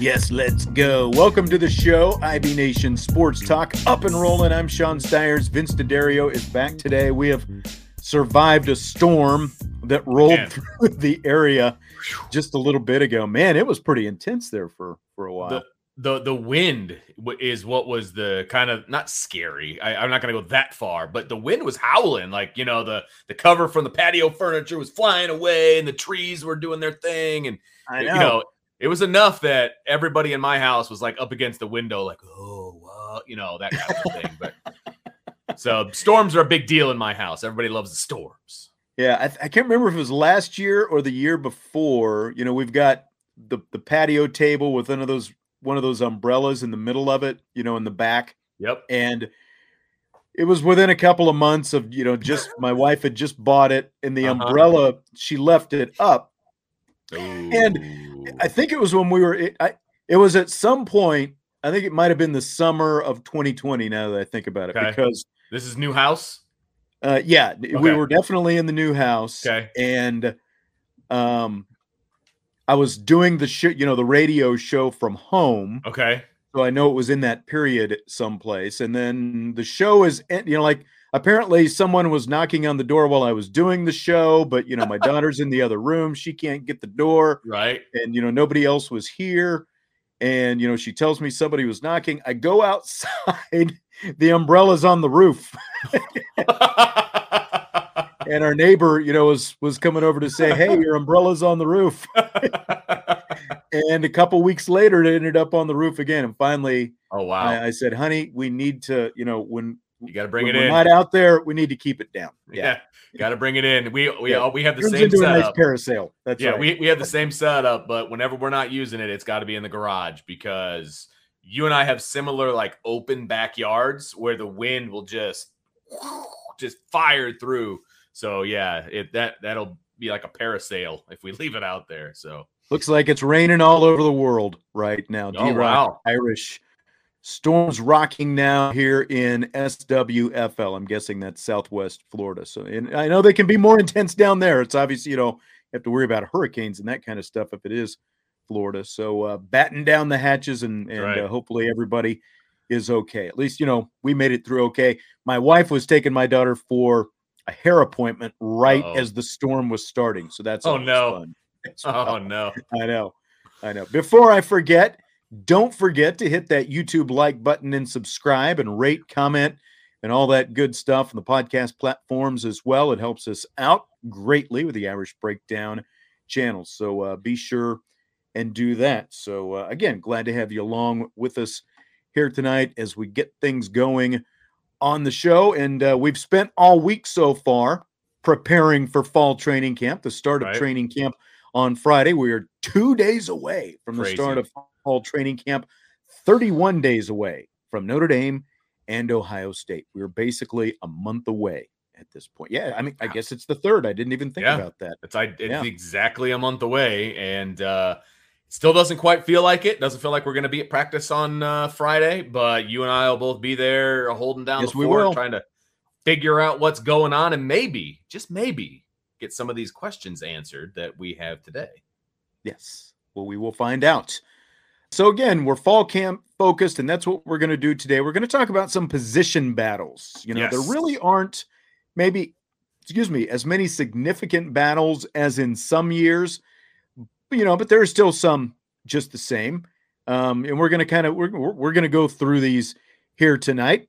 Yes, let's go. Welcome to the show, IB Nation Sports Talk. Up and rolling. I'm Sean Stires. Vince DeDario is back today. We have survived a storm that rolled Man. through the area just a little bit ago. Man, it was pretty intense there for for a while. The, the the wind is what was the kind of not scary. I, am not going to go that far, but the wind was howling. Like you know, the the cover from the patio furniture was flying away, and the trees were doing their thing, and know. you know it was enough that everybody in my house was like up against the window, like, oh, what? you know, that kind of thing. But so storms are a big deal in my house. Everybody loves the storms. Yeah, I, I, can't remember if it was last year or the year before. You know, we've got the the patio table with one of those one of those umbrellas in the middle of it. You know, in the back. Yep. And it was within a couple of months of you know just my wife had just bought it and the uh-huh. umbrella she left it up Ooh. and I think it was when we were. It, I, it was at some point. I think it might have been the summer of 2020. Now that I think about it, okay. because this is new house. Uh, yeah, okay. we were definitely in the new house. Okay, and um, I was doing the show, you know, the radio show from home. Okay, so I know it was in that period someplace, and then the show is, you know, like apparently someone was knocking on the door while I was doing the show, but you know, my daughter's in the other room. She can't get the door. Right. And you know, nobody else was here. And you know, she tells me somebody was knocking. I go outside, the umbrella's on the roof. and our neighbor, you know, was was coming over to say, "Hey, your umbrella's on the roof." and a couple weeks later, it ended up on the roof again. And finally, oh wow! I, I said, "Honey, we need to, you know, when you got to bring when it in. Not out there. We need to keep it down. Yeah, yeah got to bring it in. We we yeah. all we have the Turns same setup. Nice parasail. That's yeah. Right. We we have the same setup, but whenever we're not using it, it's got to be in the garage because you and I have similar like open backyards where the wind will just just fire through. So yeah, it that that'll be like a parasail if we leave it out there. So looks like it's raining all over the world right now. Oh, wow. Irish Storms rocking now here in SWFL. I'm guessing that's Southwest Florida. So, and I know they can be more intense down there. It's obviously, you know, you have to worry about hurricanes and that kind of stuff if it is Florida. So, uh, batten down the hatches and, and right. uh, hopefully everybody is okay. At least, you know, we made it through okay. My wife was taking my daughter for a hair appointment right Uh-oh. as the storm was starting. So that's oh no. Oh no. I know. I know. Before I forget, don't forget to hit that YouTube like button and subscribe and rate, comment, and all that good stuff on the podcast platforms as well. It helps us out greatly with the Irish Breakdown channel. So uh, be sure and do that. So, uh, again, glad to have you along with us here tonight as we get things going on the show. And uh, we've spent all week so far preparing for fall training camp, the start of right. training camp on Friday. We are two days away from Crazy. the start of fall training camp, 31 days away from Notre Dame and Ohio State. We are basically a month away at this point. Yeah, I mean, I guess it's the third. I didn't even think yeah, about that. It's I it's yeah. exactly a month away, and uh still doesn't quite feel like it. Doesn't feel like we're going to be at practice on uh, Friday, but you and I will both be there holding down yes, the fort, trying to figure out what's going on and maybe, just maybe, get some of these questions answered that we have today. Yes. Well, we will find out. So, again, we're fall camp focused, and that's what we're going to do today. We're going to talk about some position battles. You know, yes. there really aren't maybe, excuse me, as many significant battles as in some years, you know, but there are still some just the same. Um, and we're going to kind of, we're, we're going to go through these here tonight.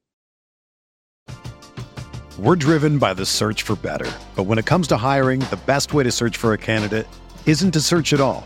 We're driven by the search for better. But when it comes to hiring, the best way to search for a candidate isn't to search at all.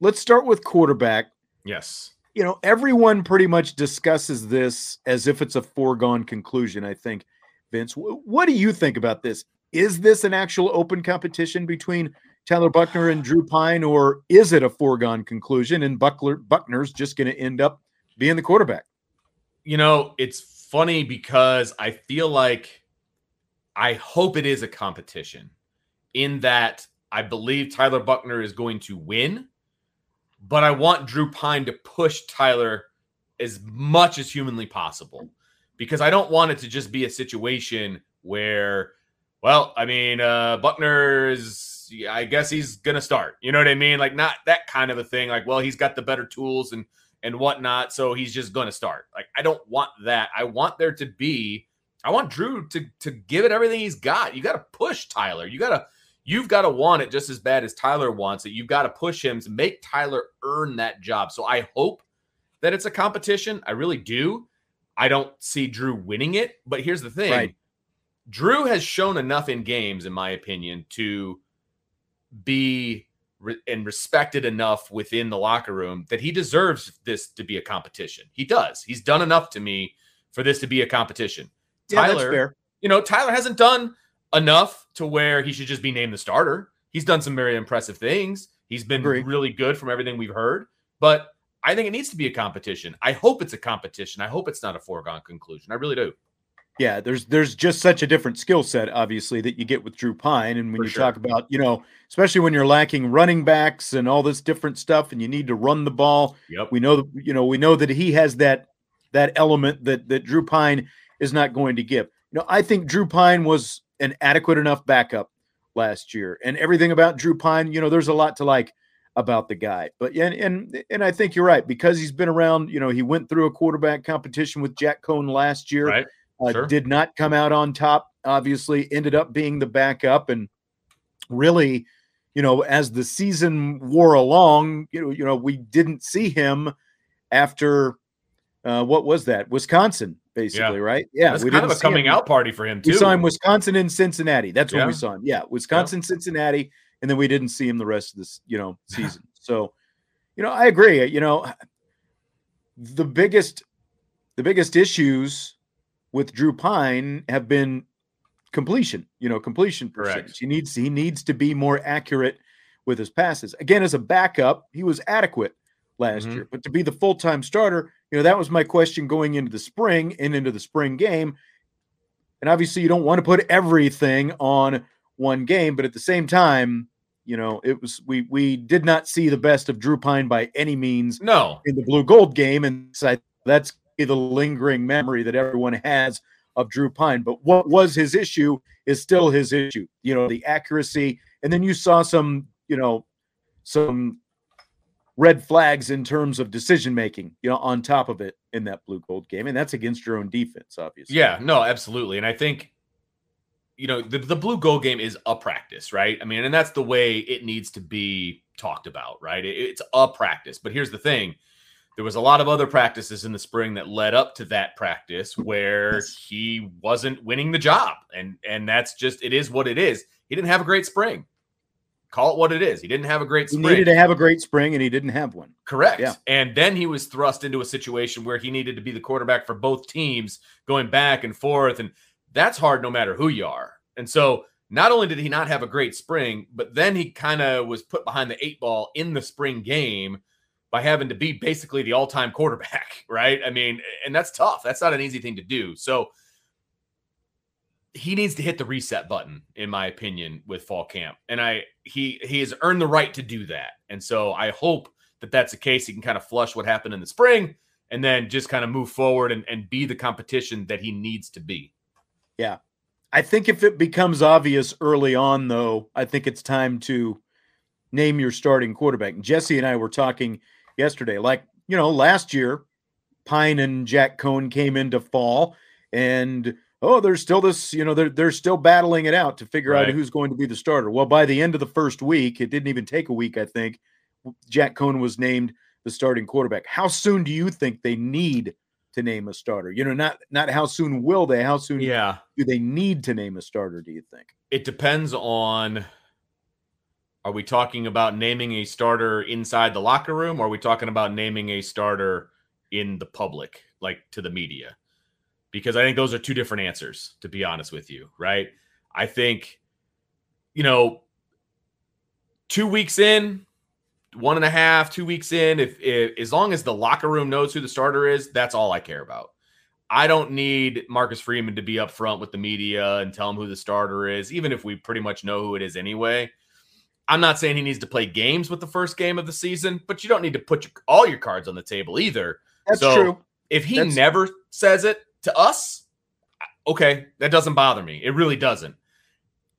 Let's start with quarterback. Yes. You know, everyone pretty much discusses this as if it's a foregone conclusion, I think. Vince, what do you think about this? Is this an actual open competition between Tyler Buchner and Drew Pyne, or is it a foregone conclusion and Buckler, Buchner's just going to end up being the quarterback? You know, it's funny because I feel like I hope it is a competition in that I believe Tyler Buchner is going to win but I want Drew Pyne to push Tyler as much as humanly possible because I don't want it to just be a situation where, well, I mean, uh, Buchner is, I guess he's gonna start. You know what I mean? Like not that kind of a thing. Like, well, he's got the better tools and and whatnot, so he's just gonna start. Like, I don't want that. I want there to be. I want Drew to to give it everything he's got. You got to push Tyler. You got to you've got to want it just as bad as Tyler wants it. You've got to push him to make Tyler earn that job. So I hope that it's a competition. I really do. I don't see Drew winning it, but here's the thing. Right. Drew has shown enough in games, in my opinion, to be re- and respected enough within the locker room that he deserves this to be a competition. He does. He's done enough to me for this to be a competition. Yeah, Tyler, you know, Tyler hasn't done enough to where he should just be named the starter. He's done some very impressive things. He's been Agreed. really good from everything we've heard, but I think it needs to be a competition. I hope it's a competition. I hope it's not a foregone conclusion. I really do. Yeah, there's there's just such a different skill set, obviously, that you get with Drew Pyne. And when For you sure. talk about, you know, especially when you're lacking running backs and all this different stuff, and you need to run the ball. Yep. We know that you know we know that he has that that element that that Drew Pyne is not going to give. You know, I think Drew Pyne was an adequate enough backup last year. And everything about Drew Pyne, you know, there's a lot to like about the guy. But and and and I think you're right because he's been around. You know, he went through a quarterback competition with Jack Coan last year. Right. Uh, sure. Did not come out on top. Obviously, ended up being the backup, and really, you know, as the season wore along, you know, you know, we didn't see him after uh, what was that? Wisconsin basically, yeah. right? Yeah, it's kind of a coming him. out party for him too. We saw him Wisconsin and Cincinnati. That's when we saw him. Yeah, Wisconsin, yeah. Cincinnati, and then we didn't see him the rest of this, you know, season. so, you know, I agree. You know, the biggest, the biggest issues with Drew Pyne have been completion. You know, completion percentage. Correct. He needs he needs to be more accurate with his passes. Again, as a backup, he was adequate last mm-hmm. year, but to be the full time starter, you know, that was my question going into the spring and into the spring game. And obviously, you don't want to put everything on one game, but at the same time, you know, it was we we did not see the best of Drew Pyne by any means. No, in the blue gold game, and so that's the lingering memory that everyone has of Drew Pyne. But what was his issue is still his issue. You know, the accuracy, and then you saw some, you know, some red flags in terms of decision making, you know, on top of it in that blue gold game. And that's against your own defense, obviously. Yeah, no, absolutely. And I think, you know, the, the blue gold game is a practice, right? I mean, and that's the way it needs to be talked about, right? It, it's a practice. But here's the thing there was a lot of other practices in the spring that led up to that practice where he wasn't winning the job. And and that's just it is what it is. He didn't have a great spring call it what it is. He didn't have a great spring. He needed to have a great spring, and he didn't have one. Correct. Yeah. And then he was thrust into a situation where he needed to be the quarterback for both teams, going back and forth, and that's hard no matter who you are. And so, not only did he not have a great spring, but then he kind of was put behind the eight ball in the spring game by having to be basically the all-time quarterback, right? I mean, and that's tough. That's not an easy thing to do. So he needs to hit the reset button, in my opinion, with fall camp. And I he he has earned the right to do that. And so I hope that that's the case. He can kind of flush what happened in the spring and then just kind of move forward and, and be the competition that he needs to be. Yeah. I think if it becomes obvious early on, though, I think it's time to name your starting quarterback. And Jesse and I were talking yesterday, like, you know, last year, Pyne and Jack Coan came into fall and oh, there's still this, you know, they're they're still battling it out to figure right. out who's going to be the starter. Well, by the end of the first week, it didn't even take a week, I think. Jack Coan was named the starting quarterback. How soon do you think they need to name a starter? You know, not not how soon will they? How soon yeah. do they need to name a starter, do you think? It depends on are we talking about naming a starter inside the locker room or are we talking about naming a starter in the public, like to the media? Because I think those are two different answers, to be honest with you, right? I think, you know, two weeks in, one and a half, two weeks in, if, if as long as the locker room knows who the starter is, that's all I care about. I don't need Marcus Freeman to be upfront with the media and tell him who the starter is, even if we pretty much know who it is anyway. I'm not saying he needs to play games with the first game of the season, but you don't need to put your, all your cards on the table either. That's so true. If he That's... never says it, to us, okay, that doesn't bother me. It really doesn't.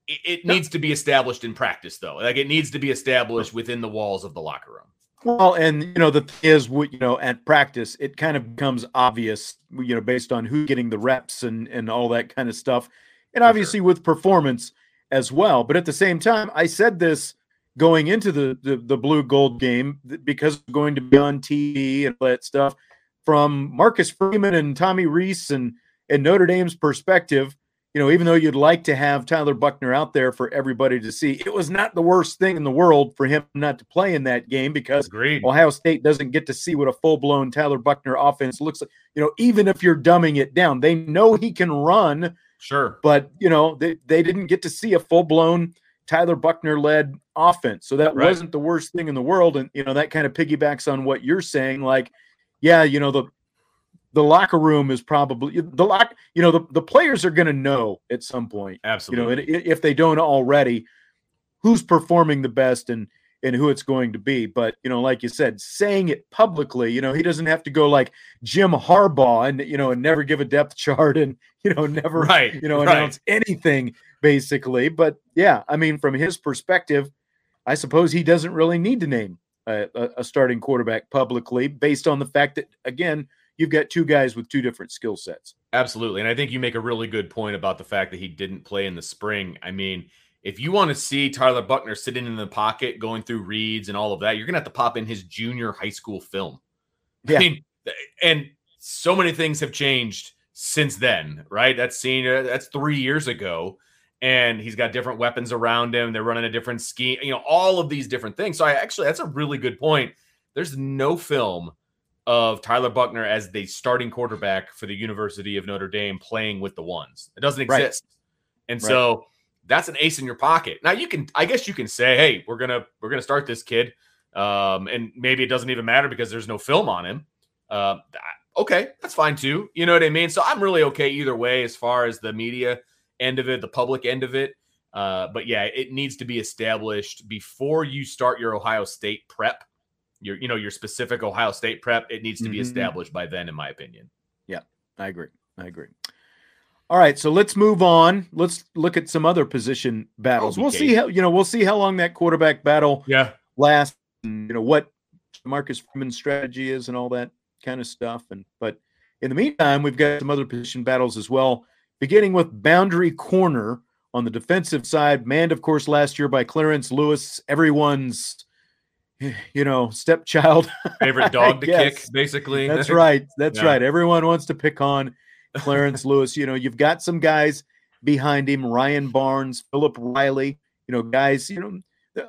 It, it no. needs to be established in practice, though. Like it needs to be established within the walls of the locker room. Well, and you know the thing is, what you know, at practice, it kind of becomes obvious, you know, based on who's getting the reps and and all that kind of stuff, and obviously sure. with performance as well. But at the same time, I said this going into the the, the blue gold game because going to be on TV and all that stuff from Marcus Freeman and Tommy Rees and and Notre Dame's perspective, you know, even though you'd like to have Tyler Buchner out there for everybody to see, it was not the worst thing in the world for him not to play in that game because Agreed. Ohio State doesn't get to see what a full blown Tyler Buchner offense looks like. You know, even if you're dumbing it down, they know he can run. Sure. But, you know, they, they didn't get to see a full blown Tyler Buchner led offense. So that right. wasn't the worst thing in the world. And, you know, that kind of piggybacks on what you're saying. Like, yeah, you know, the the locker room is probably the lock, you know, the, the players are going to know at some point. Absolutely. You know, if they don't already, who's performing the best and and who it's going to be. But you know, like you said, saying it publicly, you know, he doesn't have to go like Jim Harbaugh and you know, and never give a depth chart and you know, never right, you know, right. announce anything basically. But yeah, I mean, from his perspective, I suppose he doesn't really need to name a, a starting quarterback publicly based on the fact that again you've got two guys with two different skill sets. Absolutely. And I think you make a really good point about the fact that he didn't play in the spring. I mean, if you want to see Tyler Buchner sitting in the pocket, going through reads and all of that, you're going to have to pop in his junior high school film. Yeah. I mean, and so many things have changed since then, right? That's senior, that's three years ago and he's got different weapons around him. They're running a different scheme, you know, all of these different things. So I actually, that's a really good point. There's no film of Tyler Buchner as the starting quarterback for the University of Notre Dame playing with the ones. It doesn't exist. Right. And right. so that's an ace in your pocket. Now you can, I guess you can say, Hey, we're going to, we're to start this kid. Um, and maybe it doesn't even matter because there's no film on him. Uh, okay, that's fine too. You know what I mean? So I'm really okay either way as far as the media end of it, the public end of it. Uh, but yeah, it needs to be established before you start your Ohio State prep. Your, you know, your specific Ohio State prep. It needs to mm-hmm. be established by then, in my opinion. Yeah, I agree. I agree. All right, so let's move on. Let's look at some other position battles. we'll see how you know we'll see how long that quarterback battle yeah lasts. And, you know what Marcus Freeman's strategy is and all that kind of stuff. And but in the meantime, we've got some other position battles as well, beginning with boundary corner on the defensive side, manned, of course, last year by Clarence Lewis, everyone's you know stepchild, favorite dog to kick, basically. That's right. That's yeah. right. Everyone wants to pick on Clarence Lewis. You know, you've got some guys behind him, Ryan Barnes, Philip Riley. You know, guys. You know, the,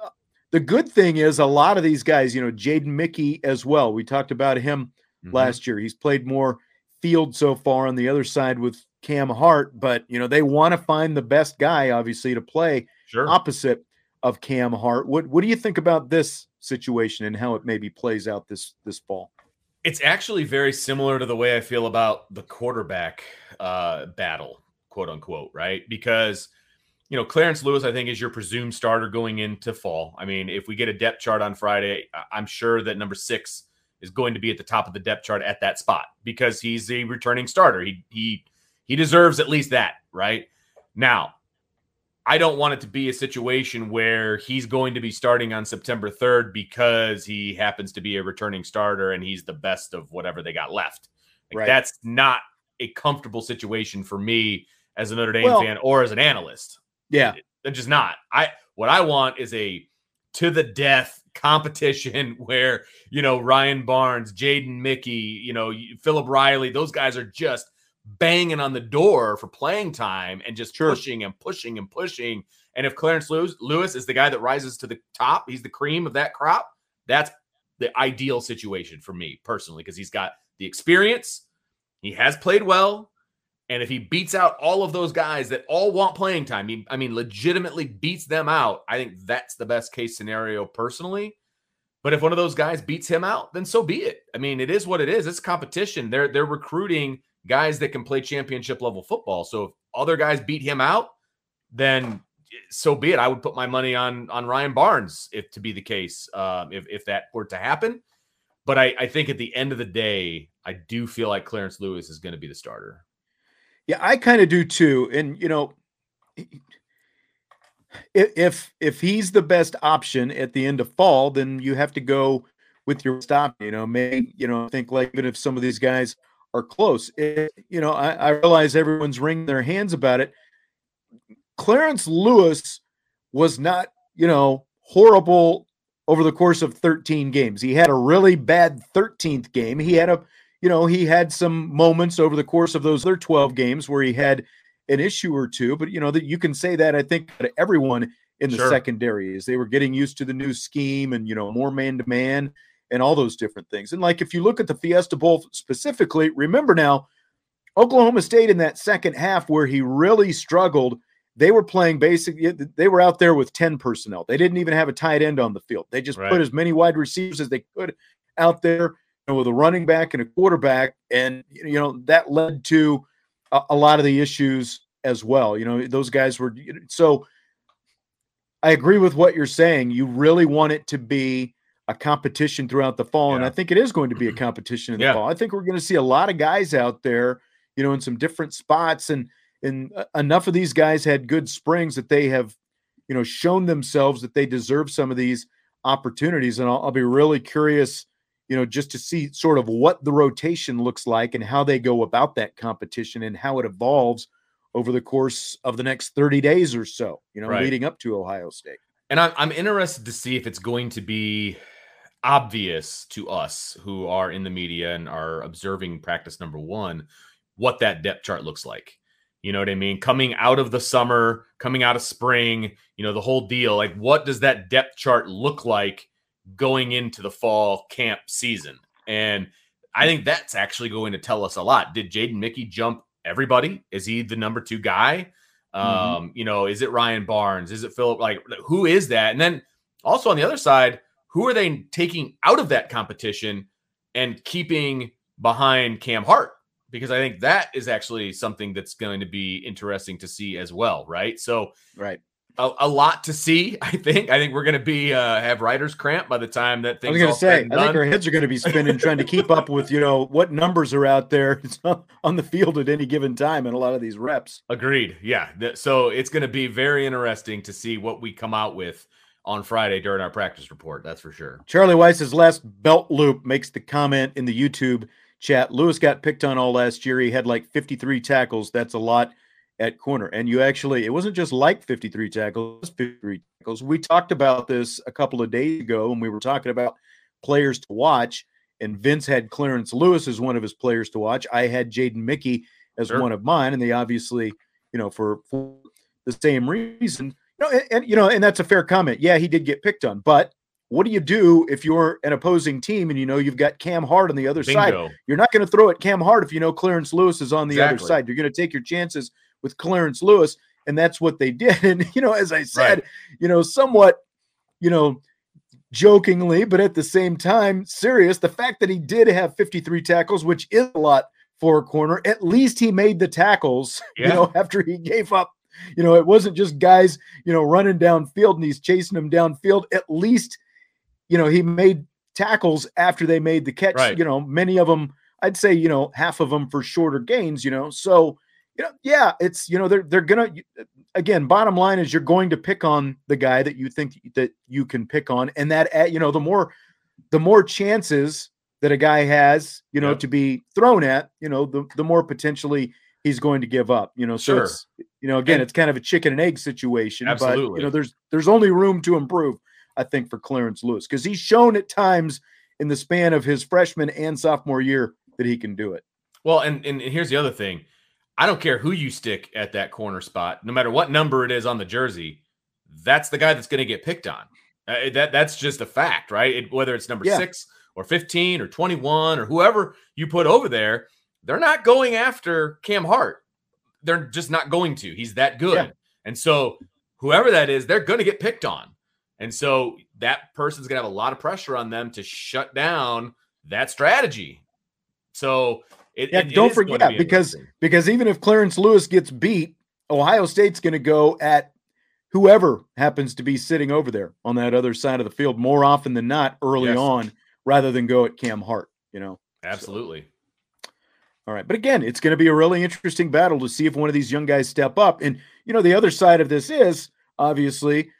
the good thing is a lot of these guys. You know, Jaden Mickey as well. We talked about him mm-hmm. last year. He's played more field so far on the other side with Cam Hart, but you know they want to find the best guy, obviously, to play sure. opposite of Cam Hart. What what do you think about this situation and how it maybe plays out this this fall? It's actually very similar to the way I feel about the quarterback uh, battle, quote unquote, right? Because you know Clarence Lewis, I think, is your presumed starter going into fall. I mean, if we get a depth chart on Friday, I'm sure that number six is going to be at the top of the depth chart at that spot because he's a returning starter. He he he deserves at least that, right? Now, I don't want it to be a situation where he's going to be starting on September 3rd because he happens to be a returning starter and he's the best of whatever they got left. Like, right. That's not a comfortable situation for me as a Notre Dame well, fan or as an analyst. Yeah. It's just not. I what I want is a to the death competition where you know Ryan Barnes, Jaden Mickey, you know Philip Riley, those guys are just banging on the door for playing time and just sure. pushing and pushing and pushing. And if Clarence Lewis, Lewis is the guy that rises to the top, he's the cream of that crop. That's the ideal situation for me personally because he's got the experience, he has played well, and if he beats out all of those guys that all want playing time, he, I mean, legitimately beats them out, I think that's the best case scenario personally. But if one of those guys beats him out, then so be it. I mean, it is what it is. It's competition. They're they're recruiting guys that can play championship level football. So if other guys beat him out, then so be it. I would put my money on on Ryan Barnes if to be the case, um, if if that were to happen. But I, I think at the end of the day, I do feel like Clarence Lewis is going to be the starter. Yeah, I kind of do too. And you know, if if he's the best option at the end of fall, then you have to go with your stop. You know, may you know think like even if some of these guys are close, it, you know, I, I realize everyone's wringing their hands about it. Clarence Lewis was not, you know, horrible over the course of 13 games. He had a really bad 13th game. He had a you know, he had some moments over the course of those other 12 games where he had an issue or two, but you know that you can say that I think to everyone in the sure. secondary is they were getting used to the new scheme and you know more man to man and all those different things. And like if you look at the Fiesta Bowl specifically, remember now Oklahoma State in that second half where he really struggled, they were playing basically they were out there with 10 personnel. They didn't even have a tight end on the field. They just right. put as many wide receivers as they could out there with a running back and a quarterback, and you know that led to a, a lot of the issues as well. You know, those guys were so. I agree with what you're saying. You really want it to be a competition throughout the fall, yeah. and I think it is going to be a competition in the yeah. fall. I think we're going to see a lot of guys out there, you know, in some different spots, and and uh, enough of these guys had good springs that they have, you know, shown themselves that they deserve some of these opportunities. And I'll, I'll be really curious you know, just to see sort of what the rotation looks like and how they go about that competition and how it evolves over the course of the next 30 days or so, you know, right. leading up to Ohio State. And I'm, I'm interested to see if it's going to be obvious to us who are in the media and are observing practice number one what that depth chart looks like. You know what I mean? Coming out of the summer, coming out of spring, you know, the whole deal. Like, what does that depth chart look like going into the fall camp season. And I think that's actually going to tell us a lot. Did Jaden Mickey jump everybody? Is he the number two guy? Mm-hmm. Um, you know, is it Ryan Barnes? Is it Philip? Like, who is that? And then also on the other side, who are they taking out of that competition and keeping behind Cam Hart because I think that is actually something that's going to be interesting to see as well, right? So, right, a, a lot to see. I think. I think we're going to be uh, have writers cramp by the time that things. I was going to say, I think our heads are going to be spinning trying to keep up with you know what numbers are out there on the field at any given time in a lot of these reps. Agreed. Yeah. So it's going to be very interesting to see what we come out with on Friday during our practice report. That's for sure. Charlie Weiss's last belt loop makes the comment in the YouTube chat. Lewis got picked on all last year. He had like 53 tackles. That's a lot at corner. And you actually, it wasn't just like 53 tackles, 53 tackles. We talked about this a couple of days ago and we were talking about players to watch. And Vince had Clarence Lewis as one of his players to watch. I had Jaden Mickey as sure. one of mine. And they obviously, you know, for, for the same reason, you know, and, and, you know, and that's a fair comment. Yeah, he did get picked on, but what do you do if you're an opposing team and you know you've got Cam Hart on the other Bingo. side? You're not going to throw at Cam Hart if you know Clarence Lewis is on the exactly. other side. You're going to take your chances with Clarence Lewis, and that's what they did. And you know, as I said, right. you know, somewhat, you know, jokingly, but at the same time, serious. The fact that he did have 53 tackles, which is a lot for a corner, at least he made the tackles. Yeah. You know, after he gave up you know, it wasn't just guys, you know, running downfield and he's chasing them downfield. At least you know, he made tackles after they made the catch. Right. You know, many of them, I'd say, you know, half of them for shorter gains. You know, so you know, yeah, it's you know they're they're gonna again. Bottom line is you're going to pick on the guy that you think that you can pick on, and that eh, you know the more the more chances that a guy has, you know, yep. to be thrown at, you know, the the more potentially he's going to give up. You know, so sure. it's you know again, and, it's kind of a chicken and egg situation. Absolutely. But you know, there's there's only room to improve. I think, for Clarence Lewis because he's shown at times in the span of his freshman and sophomore year that he can do it. Well, and, and here's the other thing I don't care who you stick at that corner spot, no matter what number it is on the jersey, that's the guy that's going to get picked on. Uh, that That's just a fact, right? It, whether it's number yeah. six or 15 or 21 or whoever you put over there, they're not going after Cam Hart. They're just not going to. He's that good. Yeah. And so, whoever that is, they're going to get picked on. And so that person's going to have a lot of pressure on them to shut down that strategy. So it, yeah, it, don't it forget be because because even if Clarence Lewis gets beat, Ohio State's going to go at whoever happens to be sitting over there on that other side of the field more often than not early yes. on, rather than go at Cam Hart. You know, absolutely. So. All right, but again, it's going to be a really interesting battle to see if one of these young guys step up. And you know, the other side of this is obviously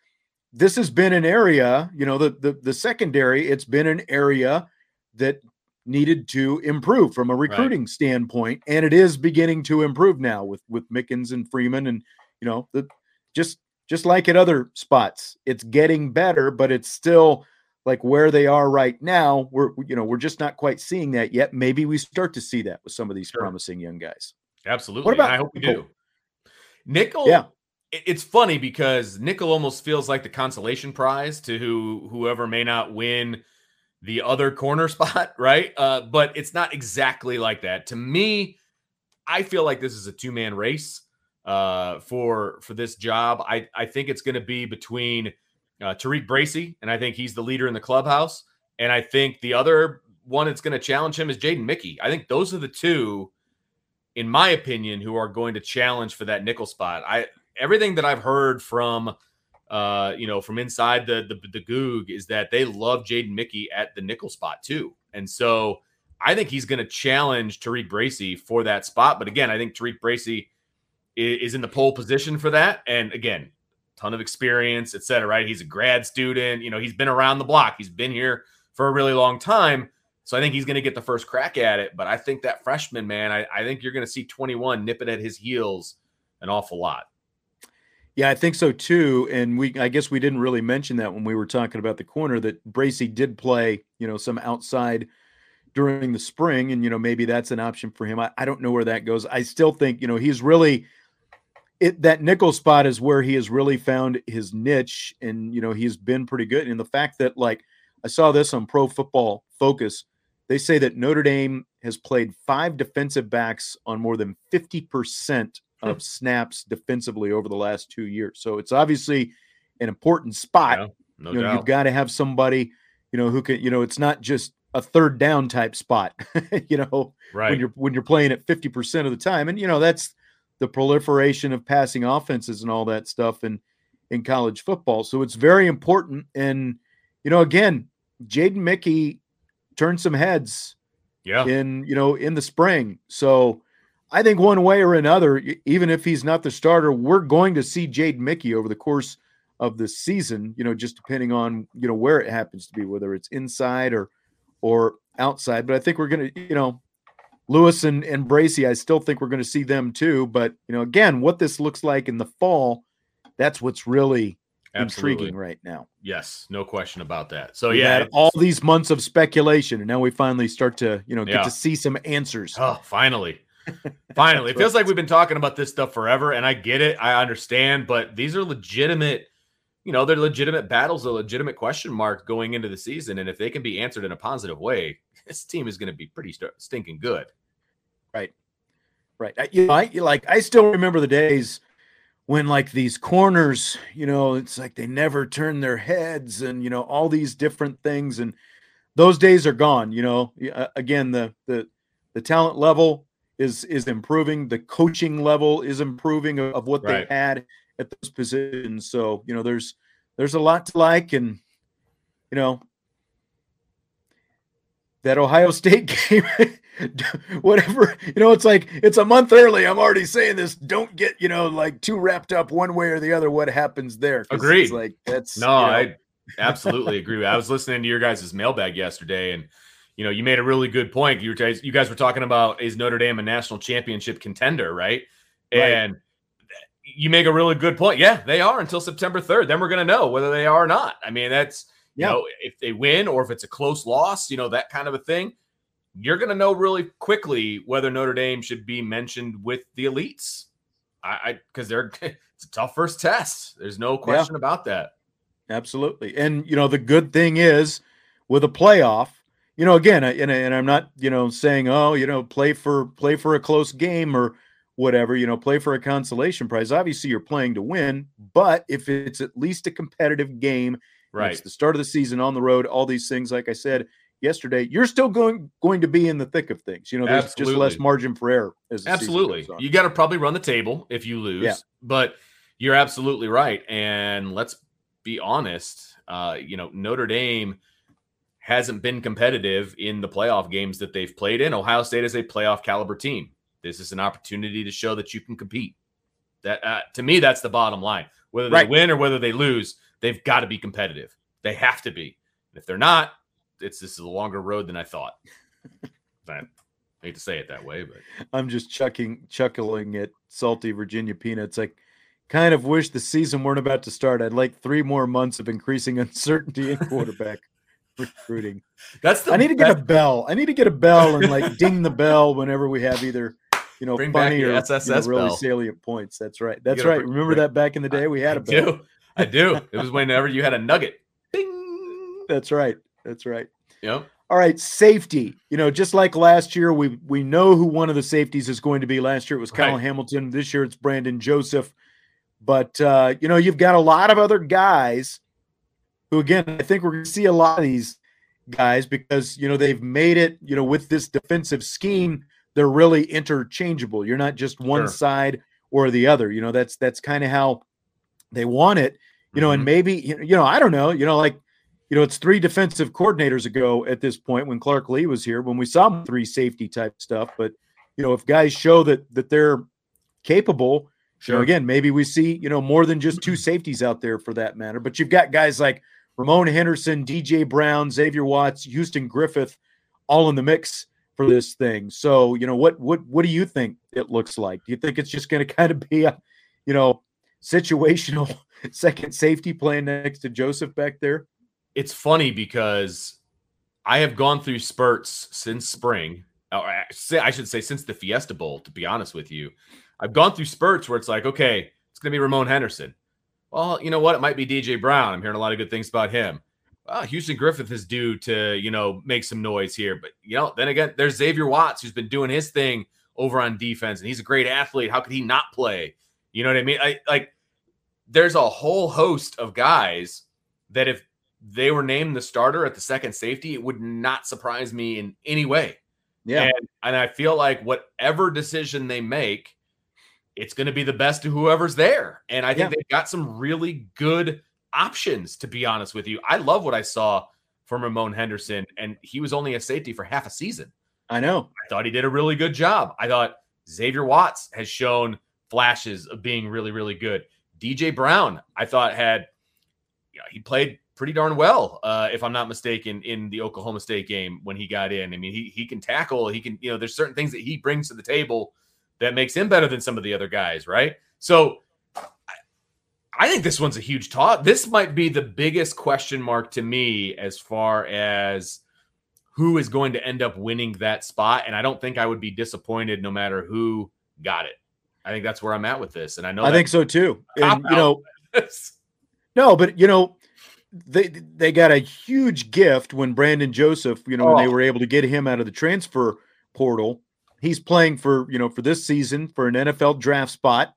this has been an area, you know, the, the the secondary, it's been an area that needed to improve from a recruiting right. standpoint, and it is beginning to improve now with with Mickens and Freeman, and you know, the just just like at other spots, it's getting better, but it's still like where they are right now. We're you know we're just not quite seeing that yet. Maybe we start to see that with some of these sure. promising young guys. Absolutely. What about? I hope we do. Nickel, yeah it's funny because nickel almost feels like the consolation prize to who whoever may not win the other corner spot, right? Uh, but it's not exactly like that. To me, I feel like this is a two man race uh, for for this job. I I think it's going to be between uh, TaRiq Bracy, and I think he's the leader in the clubhouse, and I think the other one that's going to challenge him is Jaden Mickey. I think those are the two, in my opinion, who are going to challenge for that nickel spot. I everything that I've heard from uh, you know, from inside the the, the Gug is that they love Jaden Mickey at the nickel spot too. And so I think he's going to challenge TaRiq Bracy for that spot. But again, I think TaRiq Bracy is, is in the pole position for that. And again, ton of experience, et cetera, right? He's a grad student. You know, he's been around the block. He's been here for a really long time. So I think he's going to get the first crack at it. But I think that freshman, man, I, I think you're going to see 21 nip it at his heels an awful lot. Yeah, I think so too. And we, I guess we didn't really mention that when we were talking about the corner that Bracy did play, you know, some outside during the spring, and you know maybe that's an option for him. I, I don't know where that goes. I still think you know he's really it that nickel spot is where he has really found his niche, and you know he's been pretty good. And the fact that like I saw this on Pro Football Focus, they say that Notre Dame has played five defensive backs on more than fifty percent of snaps defensively over the last two years. So it's obviously an important spot. Yeah, no you know, doubt. you've got to have somebody, you know, who can, you know, it's not just a third down type spot, you know, right. when you're when you're playing at 50% of the time. And you know, that's the proliferation of passing offenses and all that stuff in in college football. So it's very important. And, you know, again, Jaden Mickey turned some heads yeah. in, you know, in the spring. So I think one way or another, even if he's not the starter, we're going to see Jade Mickey over the course of the season, you know, just depending on, you know, where it happens to be, whether it's inside or or outside. But I think we're gonna, you know, Lewis and, and Bracy, I still think we're going to see them too. But you know, again, what this looks like in the fall, that's what's really Absolutely. intriguing right now. Yes, no question about that. So We yeah, all these months of speculation, and now we finally start to, you know, get Yeah. to see some answers. Oh, finally. Finally. it feels like we've been talking about this stuff forever, and I get it. I understand, but these are legitimate, you know, they're legitimate battles, a legitimate question mark going into the season. And if they can be answered in a positive way, this team is going to be pretty st- stinking good. Right. Right. I, you know, I like I still remember the days when like these corners, you know, it's like they never turn their heads and you know all these different things and those days are gone, you know. Again, the the the talent level is is improving, the coaching level is improving of, of what Right. they had at those positions. So, you know, there's there's a lot to like and you know that Ohio State game whatever you know it's like it's a month early i'm already saying this don't get you know like too wrapped up one way or the other what happens there Agreed. like that's No, you know, I absolutely agree. I was listening to your guys' mailbag yesterday, and you know, you made a really good point. You guys, you guys were talking about is Notre Dame a national championship contender, right? Right. And you make a really good point. Yeah, they are until September third. Then we're going to know whether they are or not. I mean, that's you Yeah. know, if they win or if it's a close loss, you know, that kind of a thing. You're going to know really quickly whether Notre Dame should be mentioned with the elites. I because they're it's a tough first test. There's no question about that. absolutely and you know the good thing is with a playoff you know again I- and, and i'm not you know saying oh you know play for play for a close game or whatever you know play for a consolation prize obviously you're playing to win but if it's at least a competitive game Right. It's the start of the season on the road, all these things. Like I said yesterday, you're still going going to be in the thick of things. You know, there's just less margin for error as Absolutely. You got to probably run the table if you lose. Yeah. But you're absolutely right. And let's be honest, uh, you know, Notre Dame hasn't been competitive in the playoff games that they've played in. Ohio State is a playoff caliber team. This is an opportunity to show that you can compete. That uh, to me, that's the bottom line. Whether they Right. win or whether they lose, they've got to be competitive. They have to be. If they're not, it's this is a longer road than I thought. I hate to say it that way, but I'm just chucking chuckling at salty Virginia peanuts. I kind of wish the season weren't about to start. I'd like three more months of increasing uncertainty in quarterback recruiting. that's the I need to get a bell. I need to get a bell and like ding the bell whenever we have either you know Bring funny or you know, really bell. salient points. That's right. That's right. bring- Remember bring- that back in the day we had a I bell. do. I do. It was whenever you had a nugget. Ding. That's right. That's right. Yep. All right, safety. You know, just like last year, we we know who one of the safeties is going to be. Last year it was Kyle Right. Hamilton. This year it's Brandon Joseph. But uh, you know, you've got a lot of other guys who, again, I think we're going to see a lot of these guys because you know they've made it. You know, with this defensive scheme, they're really interchangeable. You're not just one Sure. side or the other. You know, that's that's kind of how they want it. You know, and Mhm. maybe you know, I don't know. You know, like you know, it's three defensive coordinators ago at this point when Clark Lea was here when we saw three safety type stuff. But you know, if guys show that that they're capable, you know, Sure. again, maybe we see you know more than just two safeties out there for that matter. But you've got guys like Ramon Henderson, DJ Brown, Xavier Watts, Houston Griffith, all in the mix for this thing. So you know, what what what do you think it looks like? Do you think it's just going to kind of be a you know situational second safety playing next to Joseph back there? it's funny because I have gone through spurts since spring. Uh, say- I should say since the Fiesta Bowl, to be honest with you. I've gone through spurts where it's like, okay, it's going to be Ramon Henderson. Well, you know what? It might be DJ Brown. I'm hearing a lot of good things about him. Well, Houston Griffith is due to, you know, make some noise here. But, you know, then again, there's Xavier Watts who's been doing his thing over on defense, and he's a great athlete. How could he not play? You know what I mean? I like there's a whole host of guys that if they were named the starter at the second safety, it would not surprise me in any way. Yeah. And, and I feel like whatever decision they make, it's going to be the best of whoever's there. And I think Yeah. they've got some really good options, to be honest with you. I love what I saw from Ramon Henderson, and he was only a safety for half a season. I know. I thought he did a really good job. I thought Xavier Watts has shown flashes of being really, really good. DJ Brown, I thought had, you know, he played pretty darn well, uh, if I'm not mistaken, in the Oklahoma State game when he got in. I mean, he he can tackle. He can, you know, there's certain things that he brings to the table that makes him better than some of the other guys, right? So. I- think this one's a huge toss. This might be the biggest question mark to me as far as who is going to end up winning that spot. And I don't think I would be disappointed no matter who got it. I think that's where I'm at with this. And I know I think so too. And you know, no, but you know, they they got a huge gift when Brandon Joseph, you know, when they Oh. were able to get him out of the transfer portal. He's playing for, you know, for this season for an NFL draft spot.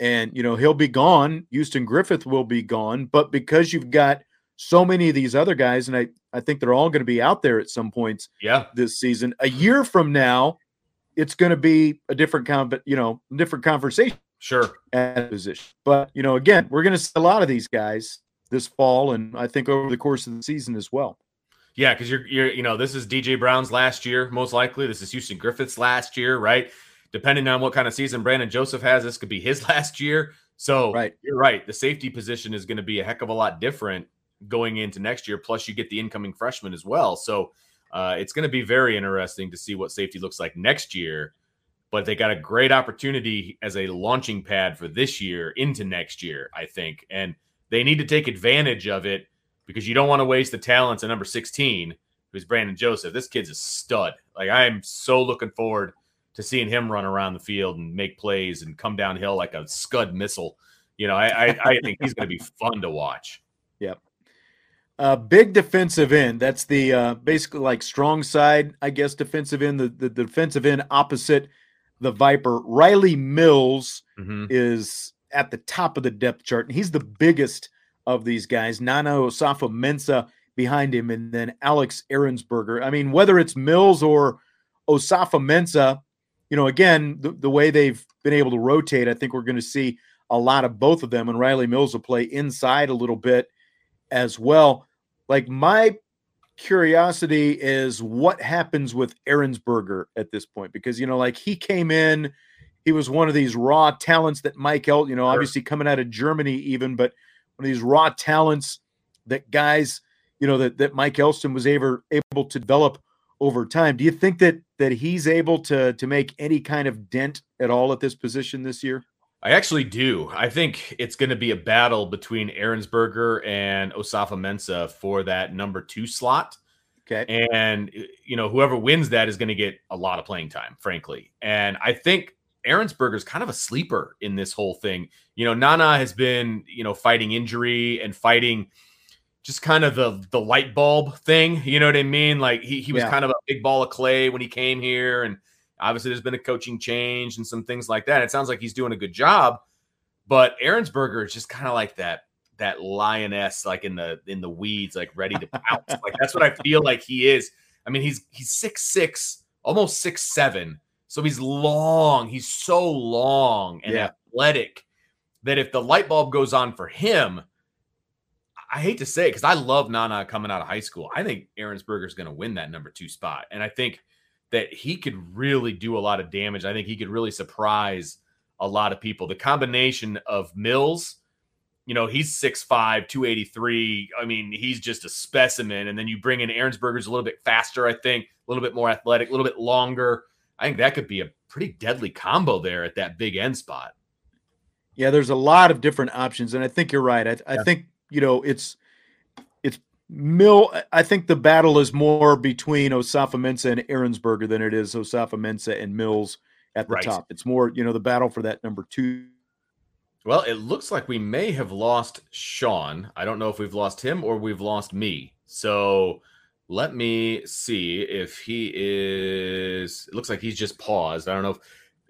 And, you know, he'll be gone. Houston Griffith will be gone. But because you've got so many of these other guys, and I, I think they're all going to be out there at some points yeah, this season. A year from now, it's going to be a different con- you know, different conversation sure. at position. But you know, again, we're going to see a lot of these guys this fall, and I think over the course of the season as well. Yeah, because you're you're you know this is DJ Brown's last year most likely. This is Houston Griffith's last year, right? Depending on what kind of season Brandon Joseph has, this could be his last year. So Right. you're right. The safety position is going to be a heck of a lot different going into next year. Plus, you get the incoming freshman as well. So uh, it's going to be very interesting to see what safety looks like next year. But they got a great opportunity as a launching pad for this year into next year, I think, and they need to take advantage of it because you don't want to waste the talents at number 16, who's Brandon Joseph. This kid's a stud. Like I am so looking forward to seeing him run around the field and make plays and come downhill like a scud missile. You know, I I, I think he's going to be fun to watch. Yep. Uh, big defensive end. That's the uh, basically like strong side, I guess, defensive end. The, the defensive end opposite the Viper. Riley Mills Mhm. is at the top of the depth chart, and he's the biggest of these guys. Nana Osafa Mensa behind him, and then Alex Ehrensberger. I mean, whether it's Mills or Osafa Mensa, you know, again, the, the way they've been able to rotate, I think we're going to see a lot of both of them, and Riley Mills will play inside a little bit as well. Like my curiosity is what happens with Ehrensberger at this point because you know, like he came in, he was one of these raw talents that Mike El, you know, obviously coming out of Germany, even, but one of these raw talents that guys, you know, that that Mike Elston was able able to develop over time. Do you think that that he's able to to make any kind of dent at all at this position this year? I actually do. I think it's going to be a battle between Ehrensberger and Osafa Mensa for that number two slot. Okay. And, you know, whoever wins that is going to get a lot of playing time, frankly. And I think Ehrensberger is kind of a sleeper in this whole thing. You know, Nana has been, you know, fighting injury and fighting just kind of the the light bulb thing. You know what I mean? Like he, he was Yeah. kind of a big ball of clay when he came here. And obviously there's been a coaching change and some things like that. It sounds like he's doing a good job. But Ehrensberger is just kind of like that that lioness like in the in the weeds like ready to pounce like that's what i feel like he is i mean he's he's six six almost six seven so he's long he's so long and Yeah. athletic that if the light bulb goes on for him i hate to say it because i love nana coming out of high school i think Ehrensberger is going to win that number two spot and i think that he could really do a lot of damage i think he could really surprise a lot of people the combination of mills you know, he's 6'5, 283. I mean, he's just a specimen. And then you bring in Ehrensberger's a little bit faster, I think, a little bit more athletic, a little bit longer. I think that could be a pretty deadly combo there at that big end spot. Yeah, there's a lot of different options, and I think you're right. I, I think you know it's it's Mill. I think the battle is more between Osafa Mensa and Ehrensberger than it is Osafa Mensa and Mills at the Right. top. It's more you know the battle for that number two. Well, it looks like we may have lost Sean. I don't know if we've lost him or we've lost me. So let me see if he is. It looks like he's just paused. I don't know if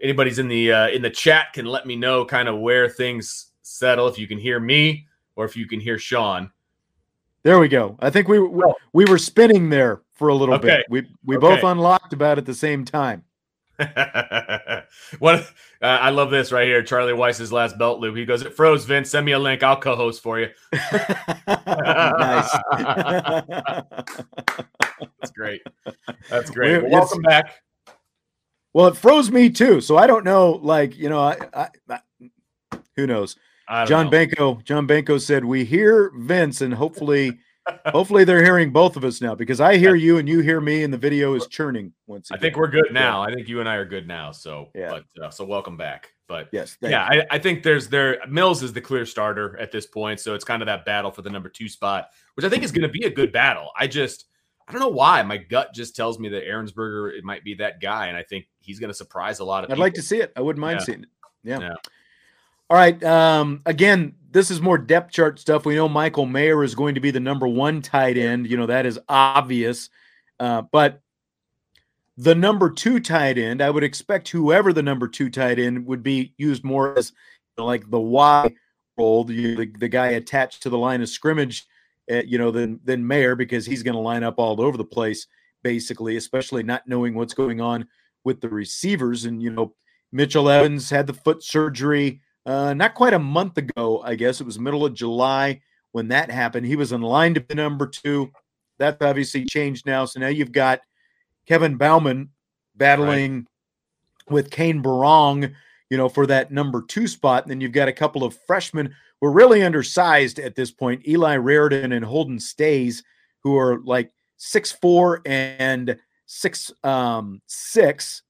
anybody's in the uh, in the chat can let me know kind of where things settle. If you can hear me or if you can hear Sean. There we go. I think we we, we were spinning there for a little Okay. bit. We we Okay. both unlocked about at the same time. what? Uh, I love this right here. Charlie Weis's last belt loop. He goes, "It froze, Vince. Send me a link. I'll co-host for you." nice. That's great. That's great. Well, welcome back. well, it froze me too. So I don't know. Like you know, I, I, I who knows? John know. Banco. John Banco said we hear Vince, and hopefully, hopefully they're hearing both of us now because I hear you and you hear me, and the video is churning once I think we're good now. I think you and I are good now. So, Yeah. but uh, so welcome back. But yes. yeah. I, I think there's there Mills is the clear starter at this point, so it's kind of that battle for the number two spot, which I think is going to be a good battle. I just I don't know why my gut just tells me that Ehrensberger it might be that guy, and I think he's going to surprise a lot of. I'd like to see it. I wouldn't mind Yeah. seeing it. Yeah. Yeah. All right. Um, again, this is more depth chart stuff. We know Michael Mayer is going to be the number one tight end. You know, that is obvious. Uh, but the number two tight end, I would expect whoever the number two tight end would be used more as you know, like the Y role, the, the, the guy attached to the line of scrimmage, uh, you know, than, than Mayer because he's going to line up all over the place, basically, especially not knowing what's going on with the receivers. And, you know, Mitchell Evans had the foot surgery uh, not quite a month ago, I guess. It was middle of July when that happened. He was in line to be number two. That's obviously changed now. So now you've got Kevin Bauman battling with Cane Berrong, you know, for that number two spot. And then you've got a couple of freshmen who are really undersized at this point Eli Raridon and Holden Staes, who are like six four and six um six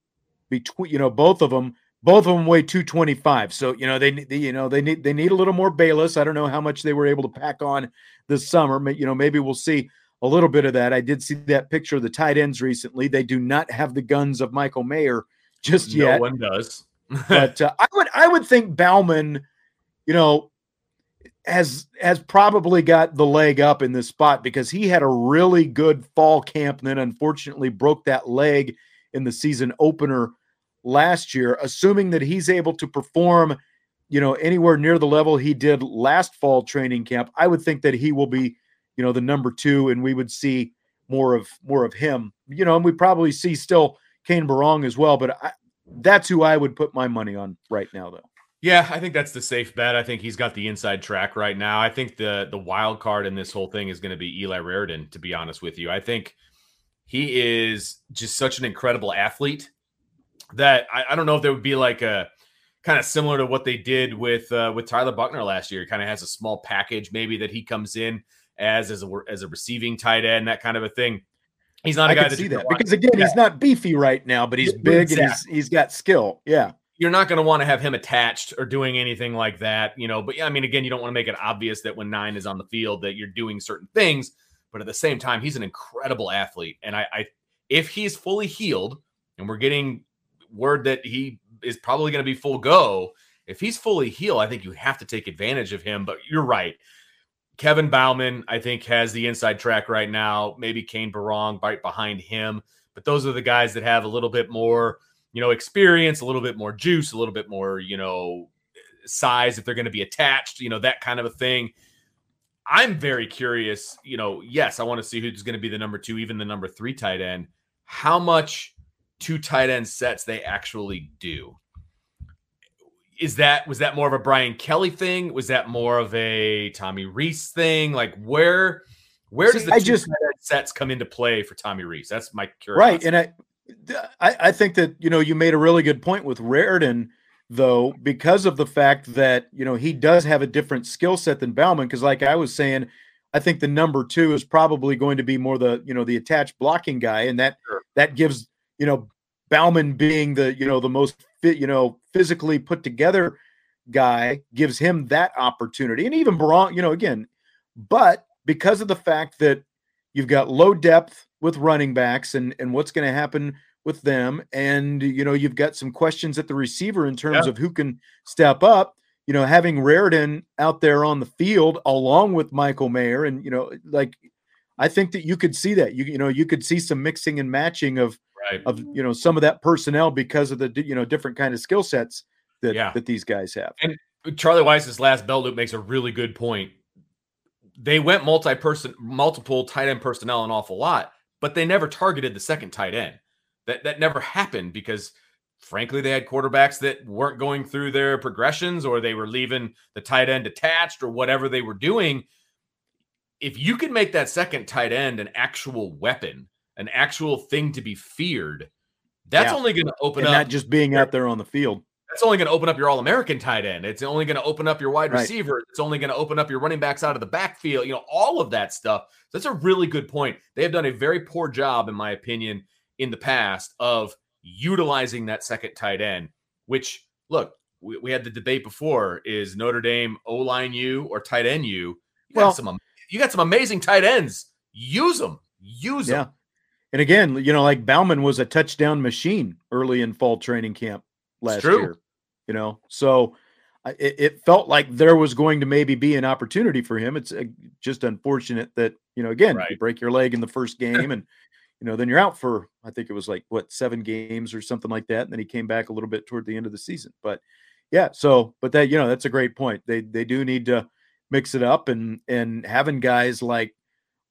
between you know both of them both of them weigh 225 so you know they, they you know they need they need a little more bayless. I don't know how much they were able to pack on this summer. You know maybe we'll see a little bit of that. I did see that picture of the tight ends recently. They do not have the guns of michael mayer just No yet. No one does. but uh, I would I would think Bauman, you know, has has probably got the leg up in this spot because he had a really good fall camp and then unfortunately broke that leg in the season opener last year. Assuming that he's able to perform, you know, anywhere near the level he did last fall training camp, I would think that he will be, you know, the number two, and we would see more of more of him. You know, and we probably see still Cane Berrong as well, but I, that's who I would put my money on right now, though. Yeah, I think that's the safe bet. I think he's got the inside track right now. I think the the wild card in this whole thing is going to be Eli Raridon. To be honest with you, I think he is just such an incredible athlete that I, I don't know if there would be like a kind of similar to what they did with uh, with Tyler Buchner last year. Kind of has a small package maybe that he comes in as as a as a receiving tight end, that kind of a thing. He's not a I guy that see that because again, he's not beefy right now, but he's Yeah, big and he's he's got skill. Yeah, you're not going to want to have him attached or doing anything like that, you know. But yeah, I mean, again, you don't want to make it obvious that when nine is on the field that you're doing certain things. But at the same time, he's an incredible athlete, and I, I if he's fully healed, and we're getting word that he is probably going to be full go. If he's fully healed, I think you have to take advantage of him. But you're right. Kevin Bauman, I think, has the inside track right now. Maybe Cane Berrong right behind him. But those are the guys that have a little bit more, you know, experience, a little bit more juice, a little bit more, you know, size if they're going to be attached, you know, that kind of a thing. I'm very curious, you know, yes, I want to see who's going to be the number two, even the number three tight end, how much two tight end sets they actually do. Is that was that more of a Brian Kelly thing? Was that more of a Tommy Rees thing? Like where where does the I two just- sets come into play for Tommy Rees? That's my curious right. And I, I I think that you know you made a really good point with Raridon though because of the fact that you know he does have a different skill set than Bauman because like I was saying. I think the number two is probably going to be more the you know the attached blocking guy, and that Sure. that gives you know Bauman being the you know the most fit you know physically put together guy gives him that opportunity, and even Berrong, you know again, but because of the fact that you've got low depth with running backs and and what's going to happen with them, and you know you've got some questions at the receiver in terms Yeah. of who can step up you know, having Raridon out there on the field along with Michael Mayer, and you know, like I think that you could see that you you know you could see some mixing and matching of right. of you know some of that personnel because of the you know different kind of skill sets that Yeah. that these guys have. And Charlie Weis's last belt loop makes a really good point. they went multi-person, multiple tight end personnel an awful lot, but they never targeted the second tight end. That that never happened because frankly, they had quarterbacks that weren't going through their progressions or they were leaving the tight end attached or whatever they were doing. If you can make that second tight end an actual weapon, an actual thing to be feared, that's Yeah. only going to open and up not just being out there on the field. that's only going to open up your all-American tight end. It's only going to open up your wide Right. receiver. It's only going to open up your running backs out of the backfield. You know, all of that stuff. That's a really good point. They have done a very poor job, in my opinion, in the past of utilizing that second tight end. Which, look, we, we had the debate before: is Notre Dame O line you or tight end you? You Well- got some, you got some amazing tight ends. Use them. Use Yeah. And again, you know, like Bauman was a touchdown machine early in fall training camp last true. year. You know, so it, it felt like there was going to maybe be an opportunity for him. It's uh, just unfortunate that you know, again, you break your leg in the first game, and you know, then you're out for I think it was like what seven games or something like that, and then he came back a little bit toward the end of the season. But yeah, so but that you know, that's a great point. They they do need to mix it up, and and having guys like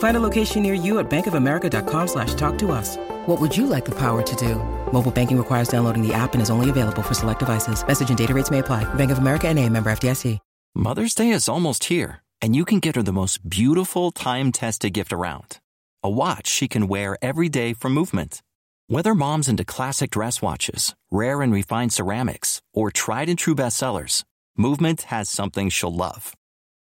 Find a location near you at bankofamerica.com slash talk to us. What would you like the power to do? Mobile banking requires downloading the app and is only available for select devices. Message and data rates may apply. Bank of America and a member FDIC. Mother's Day is almost here, and you can get her the most beautiful time tested gift around a watch she can wear every day from movement. Whether mom's into classic dress watches, rare and refined ceramics, or tried and true bestsellers, Movement has something she'll love.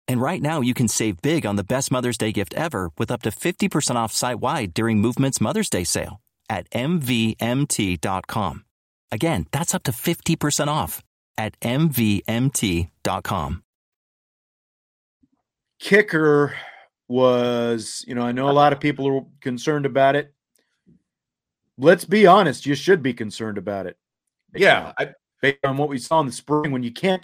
And right now, you can save big on the best Mother's Day gift ever with up to 50% off site wide during Movement's Mother's Day sale at MVMT.com. Again, that's up to 50% off at MVMT.com. kicker was, you know, I know a lot of people are concerned about it. Let's be honest, you should be concerned about it. Yeah. I, based on what we saw in the spring when you can't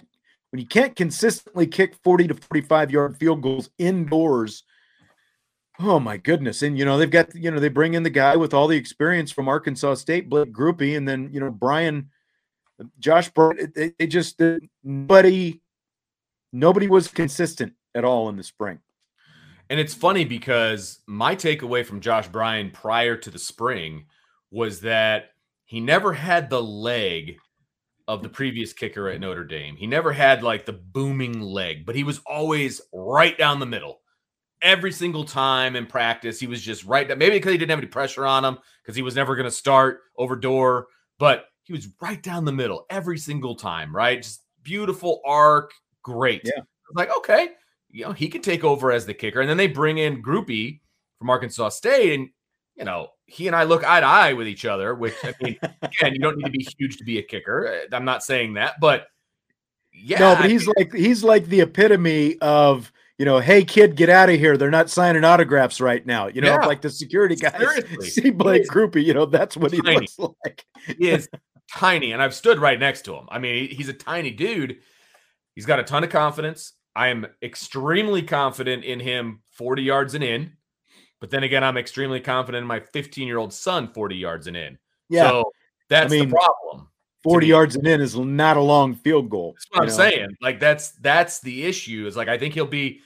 when you can't consistently kick 40 to 45 yard field goals indoors oh my goodness. And you know they've got you know they bring in the guy with all the experience from arkansas state Blake Grupe and then you know Bryan josh they, they just nobody nobody was consistent at all in the spring. And it's funny because my takeaway from Josh Bryan prior to the spring was that he never had the leg of the previous kicker at Notre Dame. He never had like the booming leg, but he was always right down the middle. Every single time in practice, he was just right down. Maybe because he didn't have any pressure on him, because he was never going to start over door, but he was right down the middle every single time, right? Just beautiful arc, great. Yeah. Like, okay, you know, he can take over as the kicker. And then they bring in Grupe from Arkansas State, and you know, he and I look eye to eye with each other, which I mean, again, you don't need to be huge to be a kicker. Uh, I'm not saying that, but yeah, no but I he's mean, like he's like the epitome of you know hey kid get out of here they're not signing autographs right now you know Yeah. like the security guys Seriously. see Blake Grupe you know that's what he looks like he is tiny, and I've stood right next to him. I mean, he's a tiny dude. He's got a ton of confidence. I am extremely confident in him 40 yards and in. But then again, I'm extremely confident in my 15 year old son 40 yards and in. yeah So that's mean, the problem. 40 yards and in is not a long field goal. That's what I'm know? saying. Like that's that's the issue. Is like I think he'll be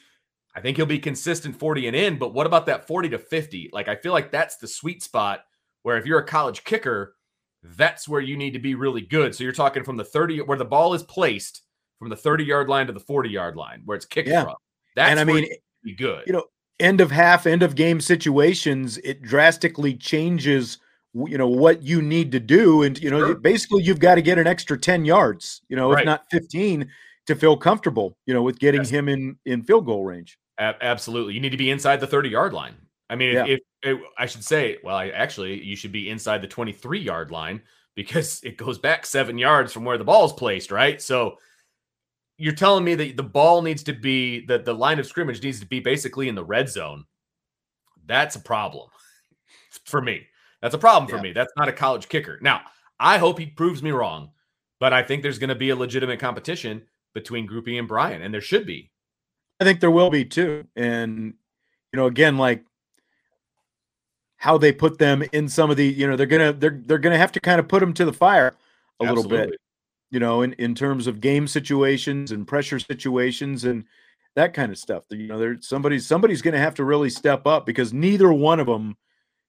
I think he'll be consistent 40 and in, but what about that 40 to 50? Like I feel like that's the sweet spot where if you're a college kicker, that's where you need to be really good. So you're talking from the 30 where the ball is placed from the 30 yard line to the 40 yard line where it's kicked Yeah. from. That's And I where mean, you need to be good. you know, end of half, end of game situations, it drastically changes, you know, what you need to do. And, you know, Sure. basically you've got to get an extra 10 yards, you know, Right. if not 15 to feel comfortable, you know, with getting Yes. him in, in field goal range. Absolutely. You need to be inside the 30 yard line. I mean, Yeah. if, if I should say, well, I, actually, you should be inside the 23 yard line because it goes back seven yards from where the ball's placed, right? So you're telling me that the ball needs to be that the line of scrimmage needs to be basically in the red zone. That's a problem for me. That's a problem for Yeah. me. That's not a college kicker. Now, I hope he proves me wrong, but I think there's going to be a legitimate competition between Grupe and Bryan, and there should be. I think there will be too. And you know, again, like how they put them in some of the, you know, they're gonna they're they're gonna have to kind of put them to the fire a little bit, Absolutely. You know, in in terms of game situations and pressure situations and that kind of stuff. You know, there's somebody's somebody's gonna have to really step up because neither one of them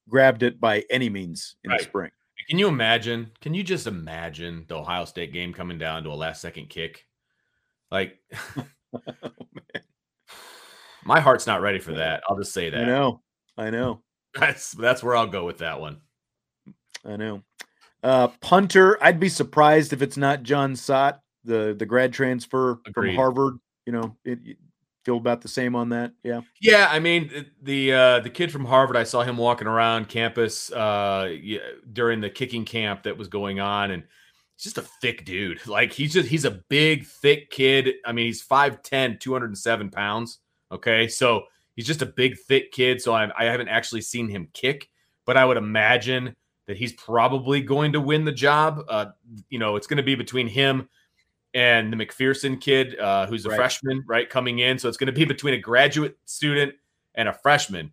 grabbed it by any means in Right. the spring. Can you imagine? Can you just imagine the Ohio State game coming down to a last second kick? Like, oh, my heart's not ready for that. I'll just say that. I know, I know. That's that's where I'll go with that one. I know. Uh, punter, I'd be surprised if it's not Jon Sot, the the grad transfer Agreed. from Harvard. You know, it, you feel about the same on that. Yeah. Yeah, I mean the uh, the kid from Harvard. I saw him walking around campus uh, during the kicking camp that was going on, and he's just a thick dude. Like he's just he's a big, thick kid. I mean, he's 5'10", 207 pounds. Okay, so he's just a big, thick kid. So I, I haven't actually seen him kick, but I would imagine that he's probably going to win the job. Uh, you know, it's going to be between him and the McFerson kid, uh, who's a Right. freshman, right, coming in. So it's going to be between a graduate student and a freshman.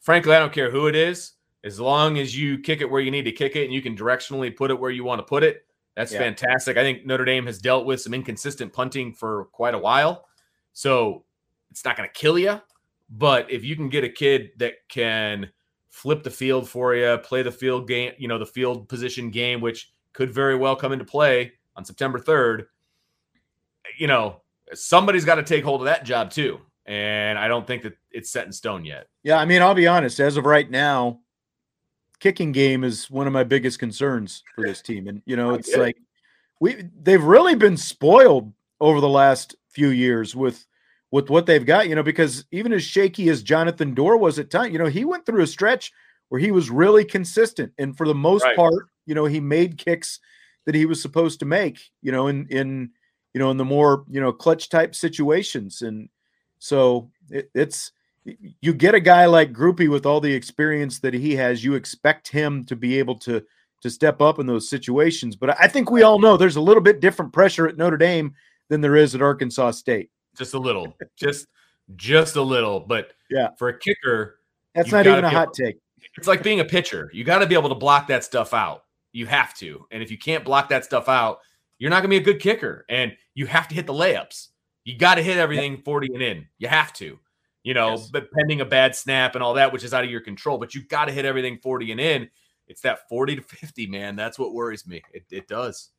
Frankly, I don't care who it is, as long as you kick it where you need to kick it and you can directionally put it where you want to put it. That's Yeah. fantastic. I think Notre Dame has dealt with some inconsistent punting for quite a while. So it's not going to kill you. But if you can get a kid that can flip the field for you, play the field game, you know, the field position game, which could very well come into play on September 3rd, you know, somebody's got to take hold of that job too. And I don't think that it's set in stone yet. Yeah. I mean, I'll be honest. As of right now, kicking game is one of my biggest concerns for this team. And you know, it's like we they've really been spoiled over the last few years with with what they've got. You know, because even as shaky as Jonathan Doerer was at time, you know, he went through a stretch where he was really consistent, and for the most Right. part, you know, he made kicks that he was supposed to make. You know, in in you know in the more you know clutch type situations, and so it, it's you get a guy like Grupe with all the experience that he has, you expect him to be able to to step up in those situations. But I think we all know there's a little bit different pressure at Notre Dame than there is at Arkansas State. Just a little, just just a little. But Yeah. for a kicker, That's not even a hot able- take. it's like being a pitcher. You got to be able to block that stuff out. You have to. And if you can't block that stuff out, you're not going to be a good kicker. And you have to hit the layups. You got to hit everything 40 and in. You have to. You know, Yes. but pending a bad snap and all that, which is out of your control, but you got to hit everything 40 and in. It's that 40 to 50, man. That's what worries me. It, it does.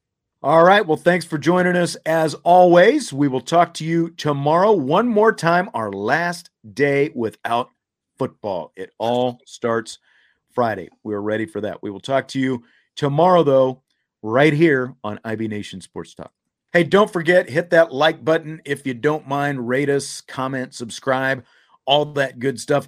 All right. Well, thanks for joining us as always. We will talk to you tomorrow. One more time, our last day without football. It all starts Friday. We're ready for that. We will talk to you tomorrow, though, right here on IB Nation Sports Talk. Hey, don't forget, hit that like button if you don't mind. Rate us, comment, subscribe, all that good stuff.